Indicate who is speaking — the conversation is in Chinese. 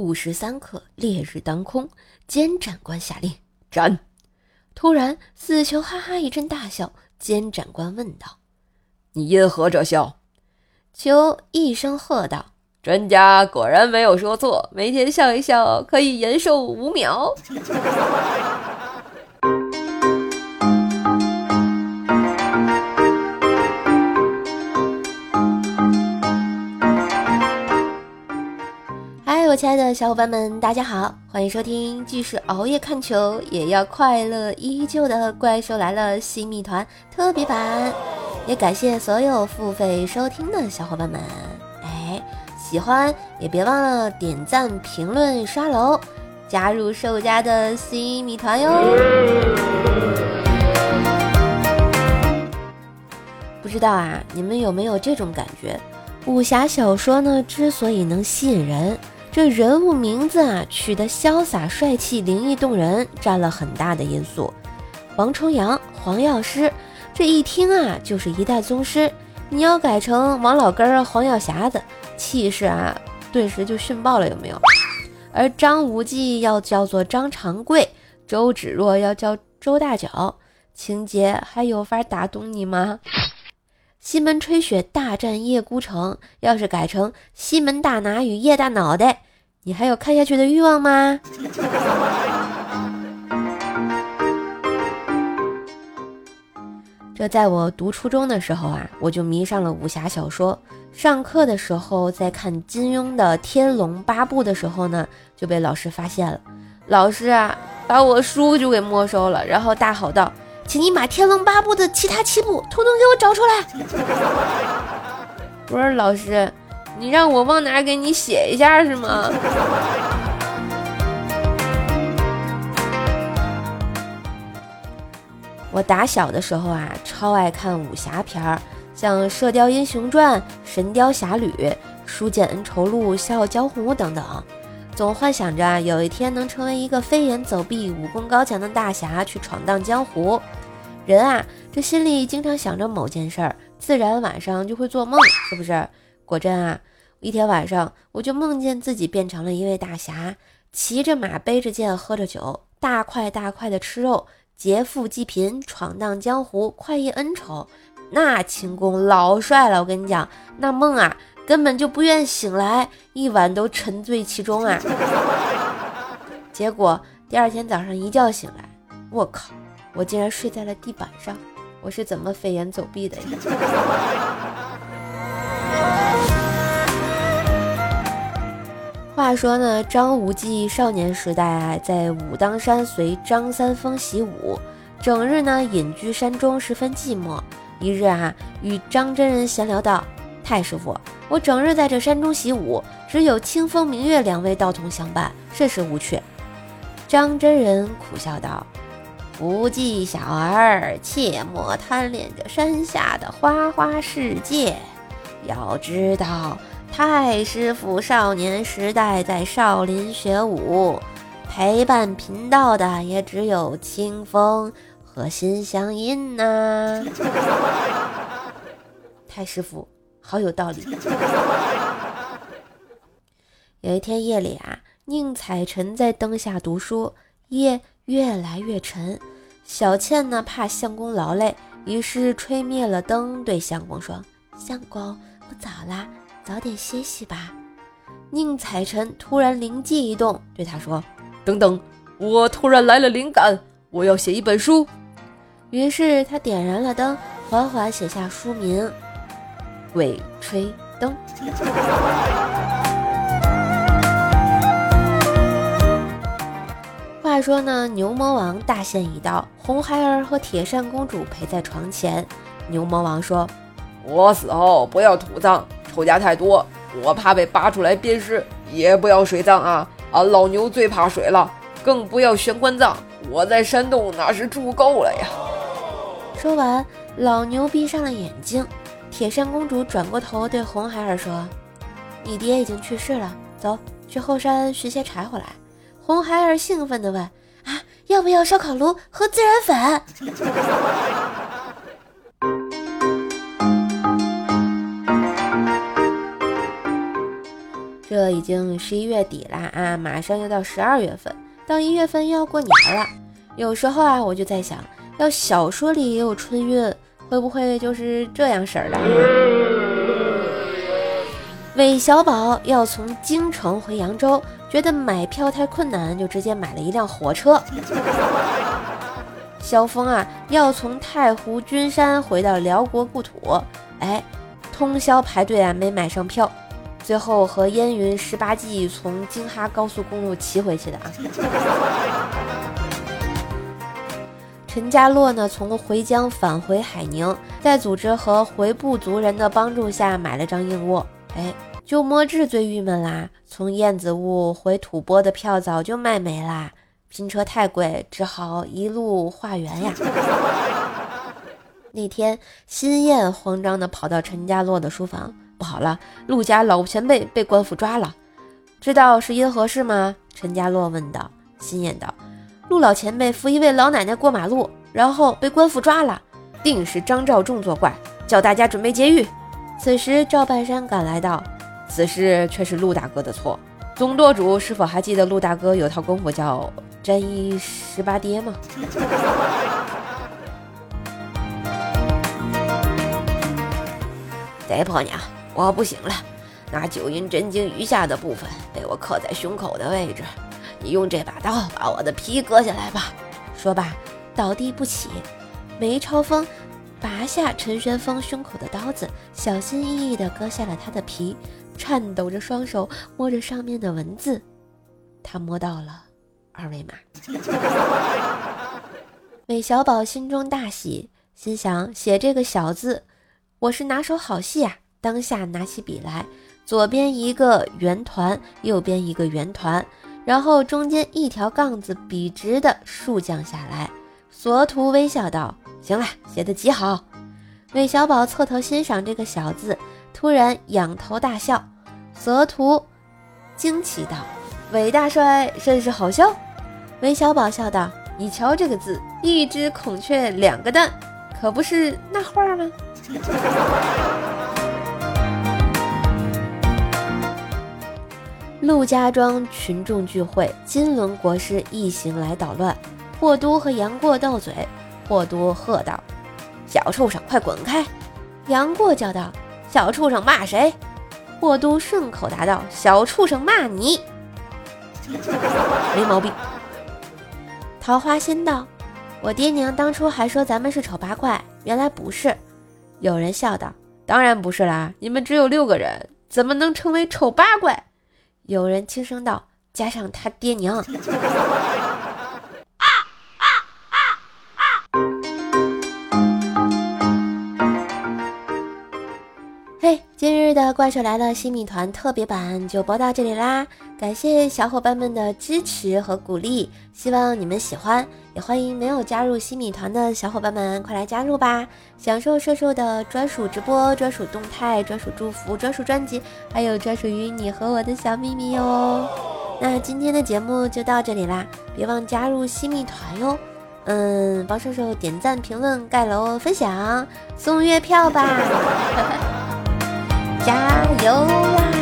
Speaker 1: 午时三刻，烈日当空，监斩官下令斩。突然，死囚哈哈一阵大笑。监斩官问道：“
Speaker 2: 你因何者笑？”
Speaker 1: 囚一声喝道：“
Speaker 2: 专家果然没有说错，每天笑一笑，可以延寿五秒。”
Speaker 1: 亲爱的小伙伴们，大家好，欢迎收听，即使熬夜看球也要快乐依旧的《怪兽来了》新米团特别版。也感谢所有付费收听的小伙伴们，哎，喜欢也别忘了点赞、评论、刷楼，加入兽家的新米团哟。不知道啊，你们有没有这种感觉？武侠小说呢，之所以能吸引人。这人物名字啊，取得潇洒帅气、灵异动人，占了很大的因素。王重阳、黄药师，这一听啊，就是一代宗师。你要改成王老根儿、黄药匣子，气势啊，顿时就逊爆了，有没有？而张无忌要叫做张长贵，周芷若要叫周大脚，情节还有法打动你吗？西门吹雪大战叶孤城，要是改成西门大拿与叶大脑袋，你还有看下去的欲望吗？这在我读初中的时候啊，我就迷上了武侠小说。上课的时候在看金庸的《天龙八部》的时候呢，就被老师发现了。老师啊，把我书就给没收了，然后大吼道。请你把《天龙八部》的其他七部统统给我找出来。不是老师，你让我往哪给你写一下是吗？我打小的时候啊，超爱看武侠片儿，像《射雕英雄传》《神雕侠侣》《书剑恩仇录》《笑傲江湖》等等，总幻想着有一天能成为一个飞檐走壁、武功高强的大侠，去闯荡江湖。人啊，这心里经常想着某件事儿，自然晚上就会做梦，是不是？果真啊，一天晚上我就梦见自己变成了一位大侠，骑着马，背着剑，喝着酒，大块大块的吃肉，劫富济贫，闯荡江湖，快意恩仇，那轻功老帅了。我跟你讲，那梦啊，根本就不愿醒来，一晚都沉醉其中啊。结果第二天早上一觉醒来，我靠！我竟然睡在了地板上，我是怎么飞檐走壁的呀？话说呢，张无忌少年时代啊，在武当山随张三丰习武，整日呢隐居山中，十分寂寞。一日啊，与张真人闲聊道：“太师傅，我整日在这山中习武，只有清风明月两位道童相伴，甚是无趣。”张真人苦笑道。不计小儿，切莫贪恋这山下的花花世界。要知道，太师傅少年时代在少林学武，陪伴贫道的也只有清风和心相印呐。太师傅，好有道理。有一天夜里啊，宁采臣在灯下读书，夜。越来越沉，小倩呢怕相公劳累，于是吹灭了灯，对相公说：“相公，我早啦，早点歇息吧。”宁采臣突然灵机一动，对他说：“
Speaker 2: 等等，我突然来了灵感，我要写一本书。”
Speaker 1: 于是他点燃了灯，缓缓写下书名《鬼吹灯》。话说呢，牛魔王大限已到，红孩儿和铁扇公主陪在床前。牛魔王说：“
Speaker 2: 我死后不要土葬，仇家太多，我怕被扒出来鞭尸；也不要水葬啊，俺老牛最怕水了。更不要悬棺葬，我在山洞那是住够了呀。”
Speaker 1: 说完，老牛闭上了眼睛。铁扇公主转过头对红孩儿说：“你爹已经去世了，走去后山拾些柴火来。”红孩儿兴奋地问：“啊，要不要烧烤炉和孜然粉？” 这已经十一月底了啊，马上又到十二月份，到一月份又要过年了。有时候啊，我就在想，要小说里也有春运，会不会就是这样式儿的？韦小宝要从京城回扬州，觉得买票太困难，就直接买了一辆火车。萧峰啊，要从太湖君山回到辽国故土，哎，通宵排队啊，没买上票，最后和燕云十八骑从京哈高速公路骑回去的啊。陈家洛呢，从回疆返回海宁，在组织和回部族人的帮助下买了张硬卧。哎，就莫志最郁闷啦，从燕子坞回吐蕃的票早就卖没啦。拼车太贵，只好一路化缘呀。那天，新燕慌张地跑到陈家洛的书房，不好了，陆家老前辈被官府抓了。知道是因何事吗？陈家洛问道。新燕道：陆老前辈扶一位老奶奶过马路，然后被官府抓了，定是张召仲作怪，叫大家准备劫狱。此时，赵半山赶来道：此事却是陆大哥的错。总舵主是否还记得陆大哥有套功夫叫？战衣十八跌吗？
Speaker 2: 贼婆娘，我不行了。那九阴真经余下的部分被我刻在胸口的位置，你用这把刀把我的皮割下来吧。
Speaker 1: 说罢，倒地不起。梅超风拔下陈玄风胸口的刀子，小心翼翼地割下了他的皮，颤抖着双手摸着上面的文字，他摸到了。二维码。韦小宝心中大喜，心想写这个小字，我是拿手好戏啊！当下拿起笔来，左边一个圆团，右边一个圆团，然后中间一条杠子笔直的竖降下来。索图微笑道：“行了，写的极好。”韦小宝侧头欣赏这个小字，突然仰头大笑。泽图惊奇道。韦大帅甚是好笑，韦小宝笑道：“你瞧这个字，一只孔雀两个蛋，可不是那话吗？”陆家庄群众聚会，金轮国师一行来捣乱，霍都和杨过斗嘴，霍都喝道：“小畜生，快滚开！”杨过叫道：“小畜生骂谁？”霍都顺口答道：“小畜生骂你。”没毛病。桃花仙道：“我爹娘当初还说咱们是丑八怪，原来不是。”有人笑道：“当然不是啦，你们只有六个人，怎么能成为丑八怪？”有人轻声道：“加上他爹娘。”今日的怪兽来了新米团特别版就播到这里啦，感谢小伙伴们的支持和鼓励，希望你们喜欢，也欢迎没有加入新米团的小伙伴们快来加入吧，享受兽兽的专属直播、专属动态、专属祝福、专属专辑，还有专属于你和我的小秘密哟。那今天的节目就到这里啦，别忘加入新米团哟。嗯，帮兽兽点赞、评论、盖楼、分享、送月票吧。加油啦！